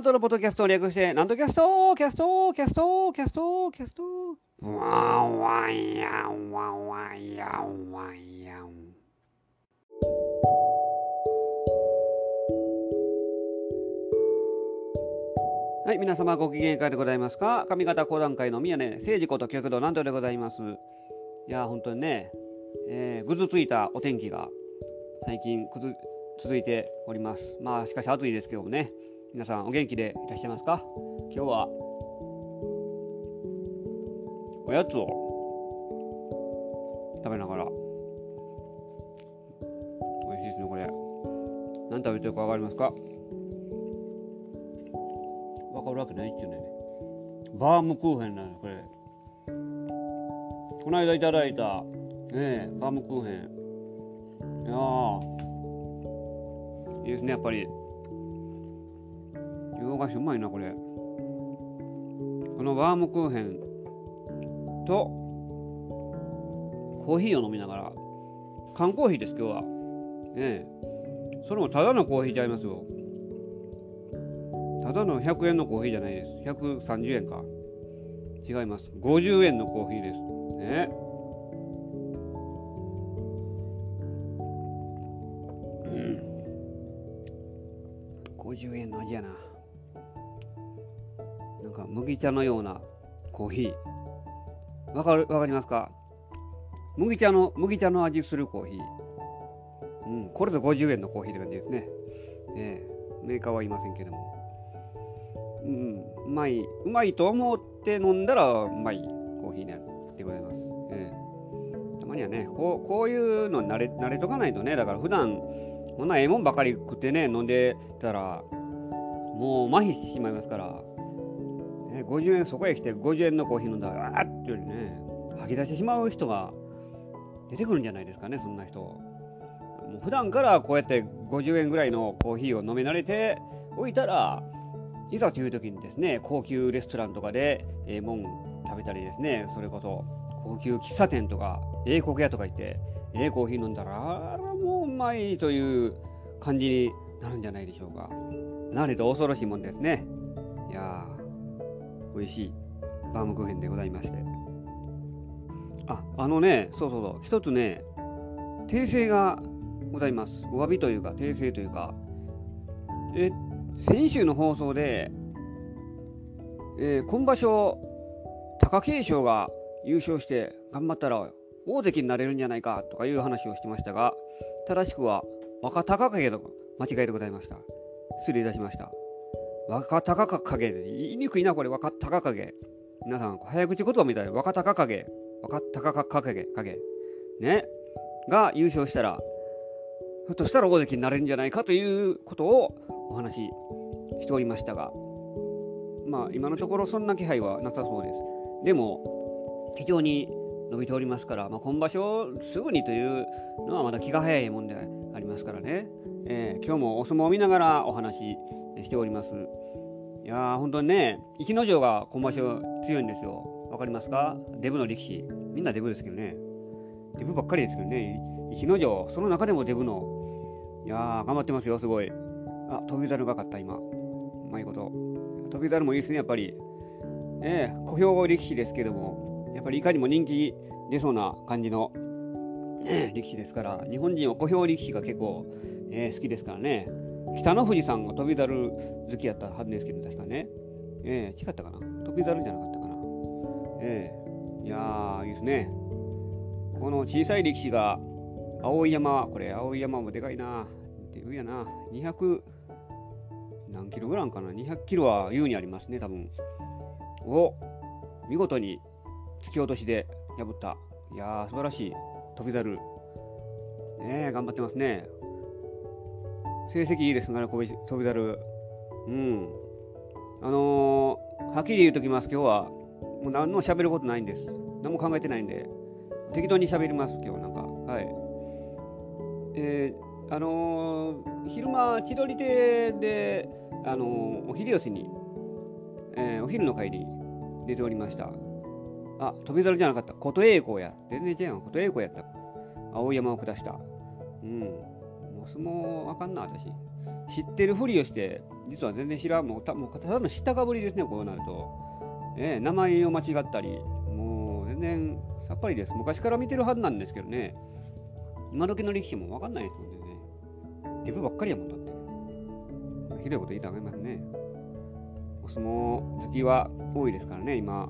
なんとのポッドキャストを略して、なんとキャストキャストキャストキャストキャストワンワンヤンワンワンヤンワンヤン。はい、皆様ご機嫌いかがでございますか？上方講談会の宮根誠司こと極道南斗でございます。いや、本当にね、えー、ぐずついたお天気が最近くず続いております。まあ、しかし暑いですけどもね、皆さんお元気でいらっしゃいますか？今日は、おやつを食べながら、美味しいですね、これ。何食べてるかわかりますか？わかるわけないっちゅうね。バームクーヘンなんです、これ。この間いただいた、ねえ、バームクーヘン。いやー、いいですね、やっぱり。菓子うまいな、これ。このバームクーヘンと、コーヒーを飲みながら、缶コーヒーです、今日は。ねえ。それもただのコーヒーちゃいますよ。ただの100円のコーヒーじゃないです。130円か。違います。50円のコーヒーです。ね。50円の味やな。麦茶のようなコーヒー。わかる、わかりますか？麦茶の、麦茶の味するコーヒー。うん、これぞ50円のコーヒーって感じですね。ええメーカーはいませんけども。うん、うまい、うまいと思って飲んだらうまいコーヒーになるでございます。ええたまにはね、こうこういうの慣れ慣れとかないとね、だから普段こんなええもんばかり食ってね、飲んでたら、もう麻痺してしまいますから、50円そこへ来て50円のコーヒー飲んだら、あーっていうよりね、吐き出してしまう人が出てくるんじゃないですかね、そんな人。もう普段からこうやって50円ぐらいのコーヒーを飲み慣れておいたら、いざという時にですね、高級レストランとかでええもん食べたりですね、それこそ高級喫茶店とか、英国屋とか行って、ええコーヒー飲んだら、あらもううまいという感じになるんじゃないでしょうか。なれと恐ろしいもんですね。いやー、美味しいバームクーヘンでございまして。あ、あのね、そうそうそう、一つね、訂正がございます。お詫びというか、訂正というか、え、先週の放送で、えー、今場所、貴景勝が優勝して頑張ったら大関になれるんじゃないかとかいう話をしてましたが、正しくは若隆景と間違いでございました。失礼いたしました。若隆景で言いにくいな、これ、若隆景。皆さん、早口言葉みたいな若隆景、若隆景、影。ね。が優勝したら、ひょっとしたら大関になれるんじゃないかということをお話ししておりましたが、まあ、今のところそんな気配はなさそうです。でも、非常に伸びておりますから、まあ、今場所すぐにというのはまだ気が早いもんでありますからね、えー、今日もお相撲を見ながらお話ししております。いやー、本当にね、逸ノ城が今場所強いんですよ。わかりますか？デブの力士。みんなデブですけどね。デブばっかりですけどね。逸ノ城、その中でもデブの。いやー、頑張ってますよ、すごい。あ、飛び猿が勝った、今。うまいこと。飛び猿もいいですね、やっぱり。ええー、小兵力士ですけども、やっぱりいかにも人気出そうな感じの、えー、力士ですから、日本人は小兵力士が結構、えー、好きですからね。北の富士さんが飛び猿好きやったはずですけど、確かね。えー、違ったかな？飛び猿じゃなかったかな？ええー、いやー、いいですね。この小さい力士が、青い山、これ、青い山もでかいな。デブやな。200、何キロぐらいかな ?200 キロは優にありますね、多分。を見事に突き落としで破った。いやー、素晴らしい。飛び猿。ねえ、頑張ってますね。成績いいですね、飛び猿。うん。あのー、はっきり言うときます、今日は。もう何も喋ることないんです。何も考えてないんで。適当に喋ります、今日なんか。はい。えー、あのー、昼間、千鳥亭で、あのー、お秀吉に、えー、お昼の会に出ておりました。あ、飛猿じゃなかった。琴栄光や。全然違う。琴栄光やった。青山を下した。うん。もう相撲わかんな、私。知ってるふりをして実は全然知らん、もうたもうただの知ったかぶりですね、こうなると。えー、名前を間違ったり、もう全然さっぱりです。昔から見てるはずなんですけどね、今時の力士も分かんないですもんね。デブばっかりやもんだって。ひどいこと言いたくありますね。お相撲好きは多いですからね、今。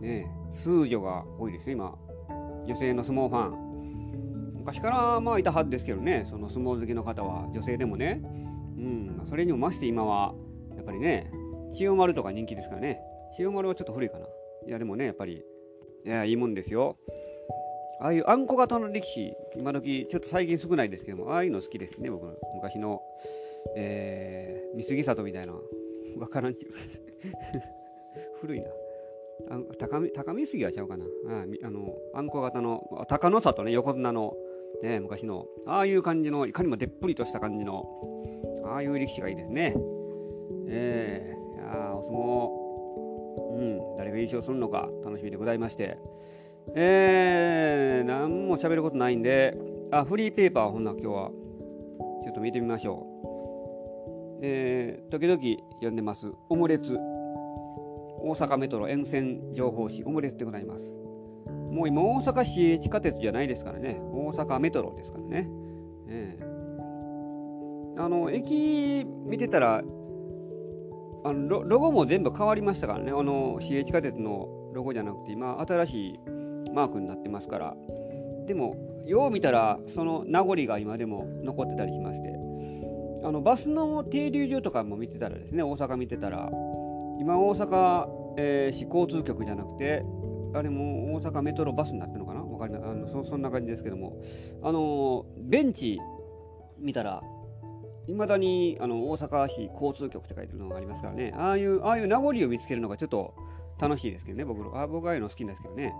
ね、数女が多いですよ、今。女性の相撲ファン。昔からまあいたはずですけどね、その相撲好きの方は、女性でもね。うん、それにもまして今は、やっぱりね、千代丸とか人気ですからね。千代丸はちょっと古いかな。いや、でもね、やっぱり、いや、いいもんですよ。ああいうあんこ型の力士、今時ちょっと最近少ないですけども、ああいうの好きですね、僕の昔の、えー、三杉里みたいな、わからんちゅう。古いな。あ高見高見杉はちゃうかな。ああのあんこ型の、高野里ね、横綱の、ね、昔の、ああいう感じの、いかにもでっぷりとした感じの、ああいう力士がいいですね。えー、いやお相撲、うん、誰が優勝するのか楽しみでございまして、えー、何も喋ることないんで、あ、フリーペーパーほんな今日は、ちょっと見てみましょう。えー、時々読んでます、オムレツ。大阪メトロ沿線情報誌、オムレツでございます。もう今、大阪市地下鉄じゃないですからね、大阪メトロですからね。えー、あの、駅見てたら、あのロロゴも全部変わりましたからね、あの、市営地下鉄のロゴじゃなくて、今、新しいマークになってますから。でもよう見たらその名残が今でも残ってたりしまして。あのバスの停留所とかも見てたらですね大阪見てたら。今大阪、えー、市交通局じゃなくてあれも大阪メトロバスになってるのわかりまあのそそんな感じですけどもあのベンチ見たらいまだにあの大阪市交通局って書いてるのがありますからねああいうああいう名残を見つけるのがちょっと楽しいですけどね僕あ僕ああいうの好きなんですけどね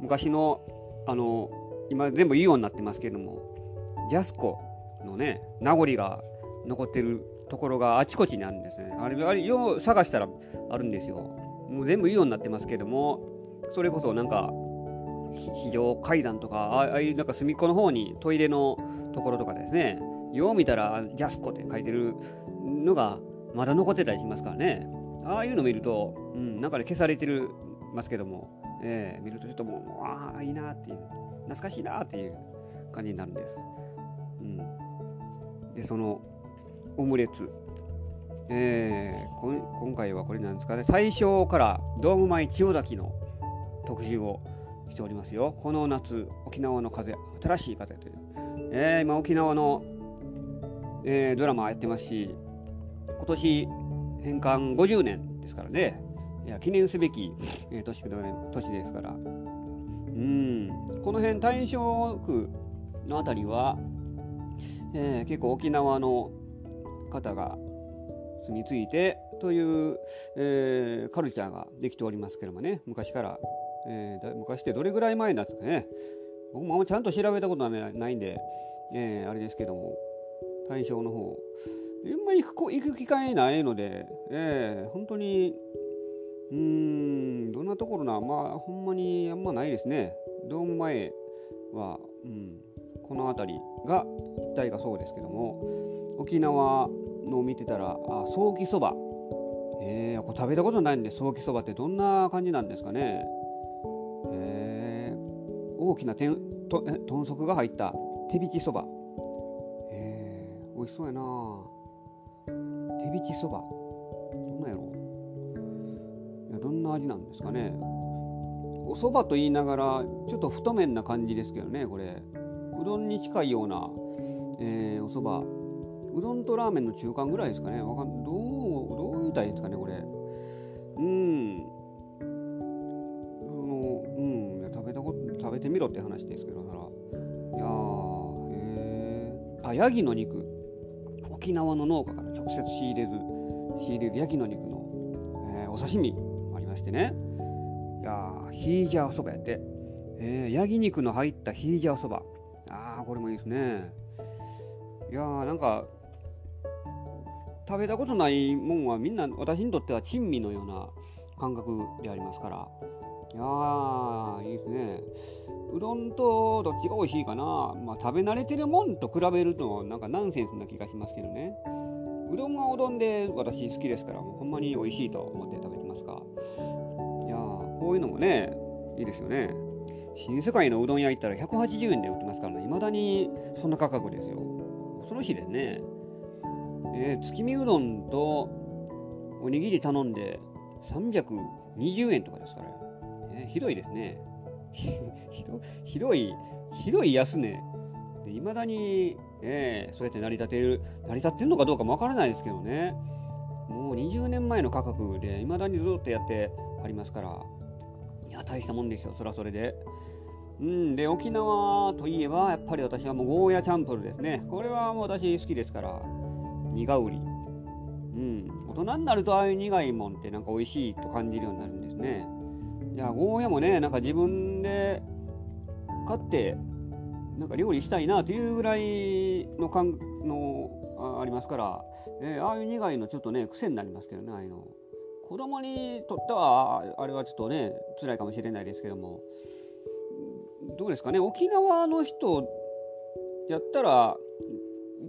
昔の、あの、今全部イオンになってますけども、ジャスコのね、名残が残ってるところがあちこちにあるんですね。あれ、あれよう探したらあるんですよ。もう全部イオンになってますけども、それこそなんか、非常階段とか、ああいうなんか隅っこの方にトイレのところとかですね、よう見たらジャスコって書いてるのがまだ残ってたりしますからね。ああいうの見ると、うん、なんかね、消されてるますけども、えー、見るとちょっともう、ああ、いいなっていう、懐かしいなっていう感じになるんです。うん、で、そのオムレツ、えー、今回はこれなんですかね、大正からドーム前千代崎の特集をしておりますよ。この夏、沖縄の風、新しい風という。えー、今、沖縄の、えー、ドラマやってますし、今年返還50年ですからね、いや記念すべき、えー、年年ですから、うん、この辺、大正区の辺りは、えー、結構沖縄の方が住み着いてという、えー、カルチャーができておりますけどもね、昔から、えー、昔ってどれぐらい前なんですかね、僕もあんまちゃんと調べたことはないんで、えー、あれですけども、大正の方、あんま行く行く機会ないので、えー、本当にうーん、どんなところな、まあ、ほんまにあんまないですね。ドーム前は、うん、この辺りが一帯がそうですけども、沖縄の見てたら、あ、ソーキそば。えー、これ食べたことないんで、ソーキそばってどんな感じなんですかね。大きなてんとえ豚足が入った手引きそば。えー、美味しそうやな。手引きそば。どんなやろいやどんな味なんですかね。お蕎麦と言いながらちょっと太麺な感じですけどねこれ。うどんに近いような、えー、お蕎麦うどんとラーメンの中間ぐらいですかね。わかんどうどう言いたらいんですかねこれ。こと食べてみろって話ですけどさいやーへえあヤギの肉沖縄の農家から直接仕入れず仕入れるヤギの肉の、えー、お刺身してね、いやヒージャーそばやって、えー、ヤギ肉の入ったヒージャーそば。ああ、これもいいですね。いやー、なんか、食べたことないもんはみんな私にとっては珍味のような感覚でありますから。いやー、いいですね。うどんとどっちが美味しいかな。まあ、食べ慣れてるもんと比べるとなんかナンセンスな気がしますけどね。うどんはうどんで私好きですからもうほんまに美味しいと思って食べてますがいやーこういうのもねいいですよね。新世界のうどん屋行ったら180円で売ってますからね。未だにそんな価格ですよ。恐ろしいですね。えー、月見うどんとおにぎり頼んで320円とかですから、えー、ひどいですね。ひどひどいひどい安値。で未だに、え、そうやって成り立てる成り立ってるのかどうかもわからないですけどね。もう20年前の価格で未だにずっとやってありますから。いや大したもんですよそれはそれで。うんで沖縄といえばやっぱり私はもうゴーヤチャンプルですね。これはもう私好きですから。苦売りうん。大人になるとああいう苦いもんってなんか美味しいと感じるようになるんですね。いやゴーヤもねなんか自分で買ってなんか料理したいなというぐらいの感のありますから、えー、ああいう苦いのちょっとね癖になりますけどねああいうの。子供にとってはあれはちょっとね辛いかもしれないですけども。どうですかね沖縄の人やったら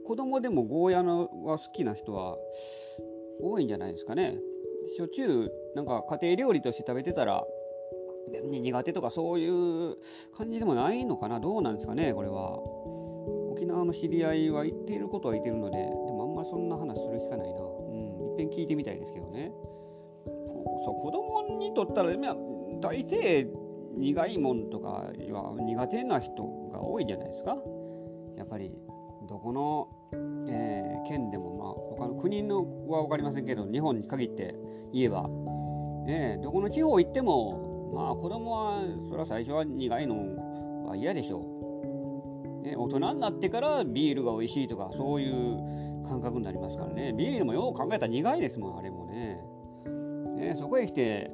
子供でもゴーヤのは好きな人は多いんじゃないですかね。しょっちゅうなんか家庭料理として食べてたら苦手とかそういう感じでもないのかな。どうなんですかねこれは。沖縄の知り合いは言っていることは言ってるのででもあんまりそんな話する機会ないな。うんいっぺん聞いてみたいですけどね。そう子供にとったら大抵苦いもんとかは苦手な人が多いじゃないですか。やっぱりどこの、えー、県でも、まあ、他の国のは分かりませんけど日本に限って言えば、ね、どこの地方行ってもまあ子供はそれは最初は苦いのは嫌でしょう、ね、大人になってからビールが美味しいとかそういう感覚になりますからね。ビールもよう考えたら苦いですもんあれもね。ねそこへ来て、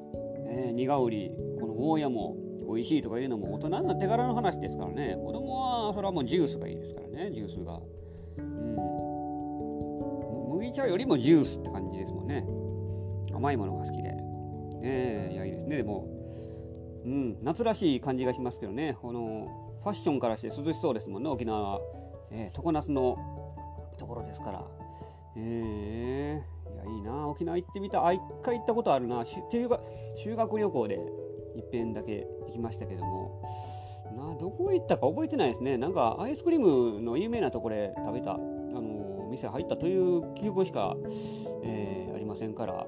ね、苦売りこのゴーヤも美味しいとかいうのも大人になってからの話ですからね。子供はそれはもうジュースがいいですからねジュースが。うん。麦茶よりもジュースって感じですもんね。甘いものが好きで。ねえいやいいですね。でもうん夏らしい感じがしますけどね。このファッションからして涼しそうですもんね沖縄は、えー、常夏のところですから。えー、いやいいな。沖縄行ってみたあ一回行ったことあるな。っていうか修学旅行でいっぺんだけ行きましたけども。などこ行ったか覚えてないですね。なんかアイスクリームの有名なところで食べたあの店入ったという記憶しか、えー、ありませんから。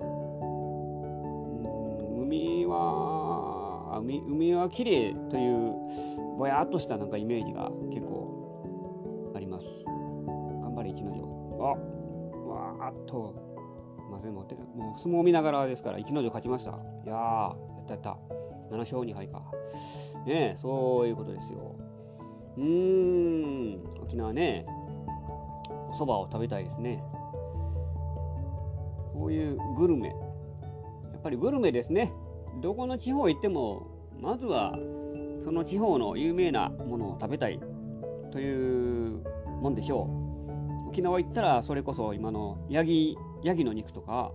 海は海海は綺麗というぼやっとしたなんかイメージが結構あります頑張れ一の城あわーっとませんもうもう相撲を見ながらですから一の城勝ちましたいやーやったやった7勝2敗か。ねそういうことですよ。うーん、沖縄ね、お蕎麦を食べたいですね。こういうグルメ。やっぱりグルメですね。どこの地方行っても、まずはその地方の有名なものを食べたいというもんでしょう。沖縄行ったらそれこそ今のヤギヤギの肉とか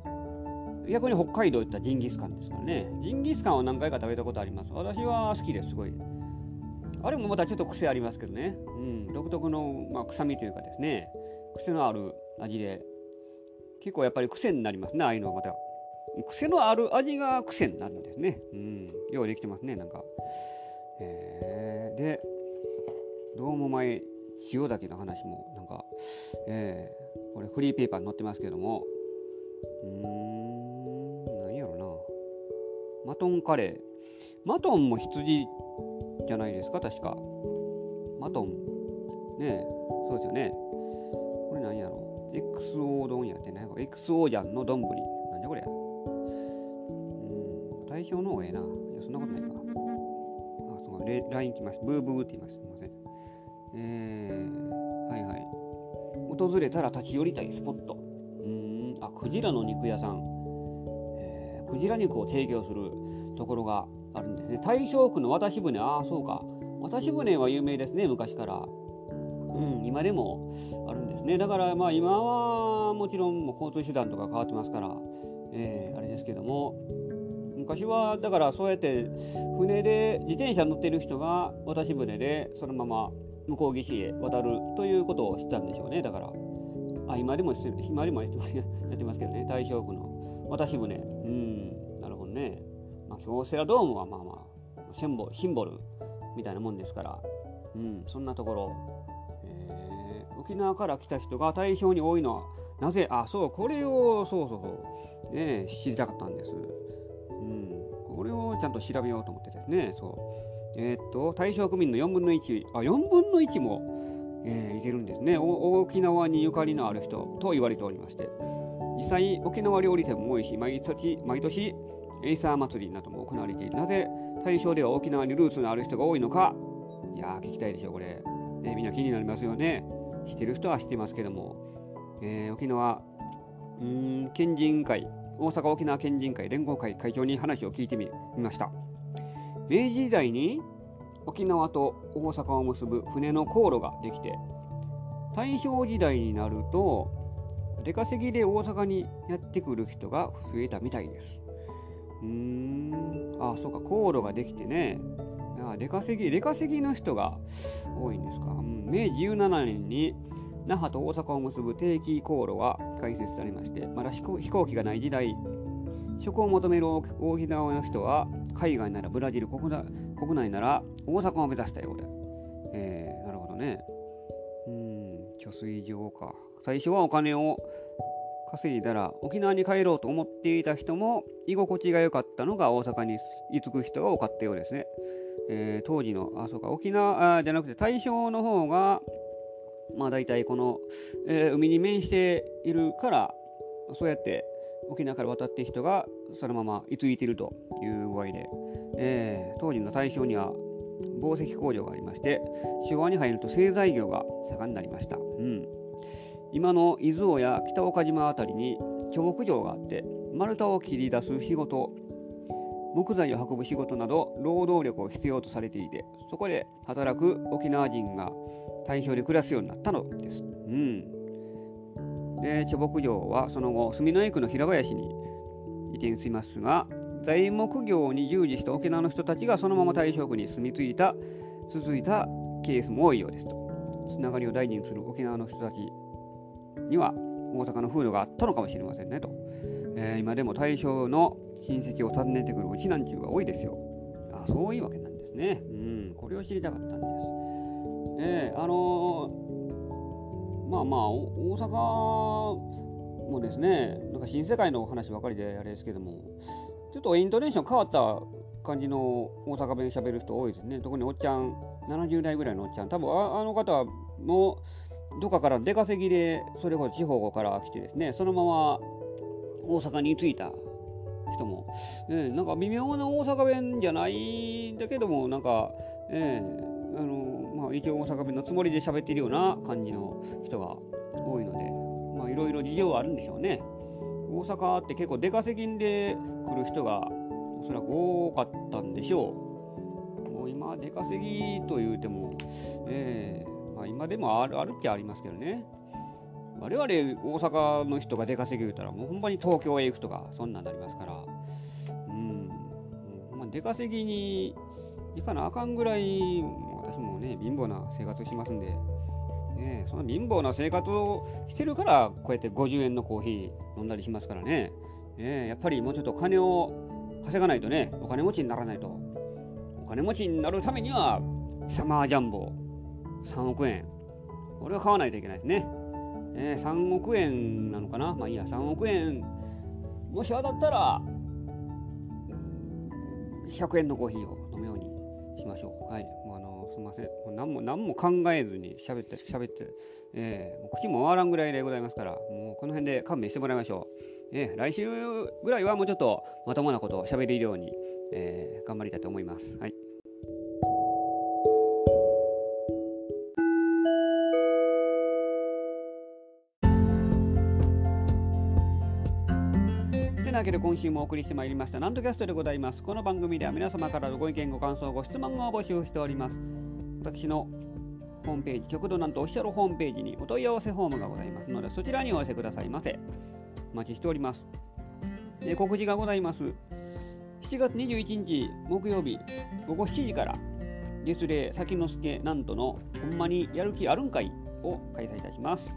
逆に北海道行ったジンギスカンですからね。ジンギスカンは何回か食べたことあります。私は好きです、すごい。あれもまたちょっと癖ありますけどね。うん、独特の、まあ、臭みというかですね、癖のある味で、結構やっぱり癖になりますね、ああいうのはまた。癖のある味が癖になるんですね。うん、ようできてますね、なんか。えー、で、どうも前、塩だけの話も、なんか、えー、これフリーペーパーに載ってますけども、うーんマトンカレー。マトンも羊じゃないですか、確か。マトン。ねえ、そうですよね。これ何やろ ?XO 丼やってね。XO じゃんの丼。なんじゃこれや。うん、対象の方がええな。いや、そんなことないか。あ、そう、LINE 来ます。ブーブーって言います。すみません。えー、はいはい。訪れたら立ち寄りたいスポット。うん、あ、クジラの肉屋さん。クジラ肉を提供するところがあるんですね大正区の渡し船ああそうか渡し船は有名ですね昔からうん今でもあるんですねだからまあ今はもちろんもう交通手段とか変わってますから、えー、あれですけども昔はだからそうやって船で自転車乗ってる人が渡し船でそのまま向こう岸へ渡るということを知ったんでしょうね。だからあ、今でもしてる、今でもやってますけどね、大正区の渡し船。うん、なるほどね。まあ、京セラドームはまあまあ、シンボシンボルみたいなもんですから、うん、そんなところ、えー、沖縄から来た人が対象に多いのは、なぜ、あ、そう、これを、そうそうそう、ね、知りたかったんです。これをちゃんと調べようと思ってですね、そう。えー、っと、対象区民の4分の1、あ、4分の1も、えー、いけるんですね。沖縄にゆかりのある人と言われておりまして、実際、沖縄料理店も多いし、毎年、毎年、エイサー祭りなども行われている。なぜ対象では沖縄にルーツのある人が多いのか、いや、聞きたいでしょ、これ。ね、みんな気になりますよね。知ってる人は知ってますけども、えー、沖縄、うん、県人会、大阪沖縄県人会連合会会長に話を聞いてみました。明治時代に沖縄と大阪を結ぶ船の航路ができて、大正時代になると、出稼ぎで大阪にやってくる人が増えたみたいです。うーん、あ、そうか、航路ができてね、あ出稼ぎ、出稼ぎの人が多いんですか。うん、明治17年に那覇と大阪を結ぶ定期航路が開設されまして、まだ飛行機がない時代、職を求める沖縄の人は、海外ならブラジル、国内なら大阪を目指したようで。えー、なるほどね。うん、貯水場か。最初はお金を稼いだら沖縄に帰ろうと思っていた人も居心地が良かったのが大阪に居つく人が多かったようですね。えー、当時の、あ、そうか、沖縄じゃなくて大正の方がまあ大体この、えー、海に面しているからそうやって沖縄から渡って人がそのまま居ついているという具合で、えー、当時の大正には紡績工場がありまして昭和に入ると製材業が盛んになりました、うん、今の伊豆や北岡島辺りに巨木場があって丸太を切り出す仕事木材を運ぶ仕事など労働力を必要とされていてそこで働く沖縄人が対象で暮らすようになったのです。うん、で貯木業はその後住之江区の平林に移転しますが材木業に従事した沖縄の人たちがそのまま大正区に住み着いた続いたケースも多いようですと。つながりを大事にする沖縄の人たちには大阪の風土があったのかもしれませんねと。えー、今でも大正の親戚を訪ねてくるうちなんちゅうが多いですよ。あそういうわけなんですね。うん、これを知りたかったんです。えー、あのー、まあまあ、大阪もですね、なんか新世界の話ばかりであれですけども、ちょっとイントネーション変わった感じの大阪弁喋る人多いですね。特におっちゃん、70代ぐらいのおっちゃん、多分ああの方もどっかから出稼ぎで、それこそ地方から来てですね、そのまま大阪に着いた人も、えー、なんか微妙な大阪弁じゃないんだけども、なんか、えー、あの一応大阪弁のつもりで喋ってるような感じの人が多いので、まあ、いろいろ事情はあるんでしょうね。大阪って結構出稼ぎで来る人がおそらく多かったんでしょう。もう今、出稼ぎと言うても、えーまあ、今でもあるあるっちゃありますけどね。我々大阪の人が出稼ぎ言うたらもうほんまに東京へ行くとかそんなんなりますから、うん、まあ、出稼ぎに行かなあかんぐらいね、貧乏な生活をしますんで、ね、その貧乏な生活をしてるから、こうやって50円のコーヒー飲んだりしますからね、ねやっぱりもうちょっとお金を稼がないとね、お金持ちにならないと。お金持ちになるためには、サマージャンボ3億円。これを買わないといけないですね。ね3億円なのかなまあいいや、3億円。もし当たったら、100円のコーヒーを飲むようにしましょう。はい。すみません。何も何も考えずに喋って、喋って、えー、口も回らんぐらいでございますから、もうこの辺で勘弁してもらいましょう。えー、来週ぐらいはもうちょっとまともなことを喋れるように、えー、頑張りたいと思います。はい。わけで今週もお送りしてまいりましたなんとキャストでございます。この番組では皆様からのご意見ご感想ご質問を募集しております。私のホームページ極度なんとオフィシャルホームページにお問い合わせフォームがございますのでそちらにお寄せくださいませ。お待ちしております。え告示がございます。7月21日木曜日午後7時から月齢先之助なんとのほんまにやる気あるんかいを開催いたします。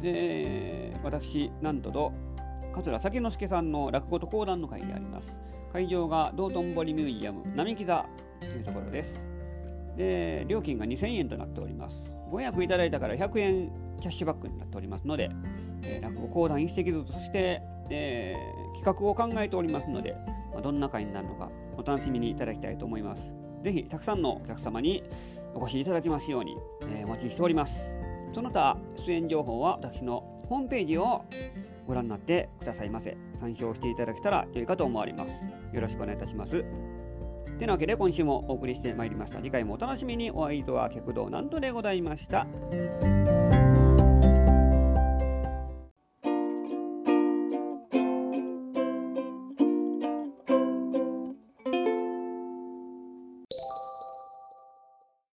で私、なんとと桂崎之助さんの落語と講談の会であります。会場が道頓堀ミュージアム並木座というところです。で、料金が2000円となっております。ご予約いただいたから100円キャッシュバックになっておりますので、えー、落語講談一席ずつ、そして、えー、企画を考えておりますので、まあ、どんな会になるのかお楽しみにいただきたいと思います。ぜひ、たくさんのお客様にお越しいただきますように、えー、お待ちしております。その他、出演情報は私のホームページをご覧になってくださいませ。参照していただけたら良いかと思われます。よろしくお願いいたします。てなわけで今週もお送りしてまいりました。次回もお楽しみに。お相手は極道なんとでございました。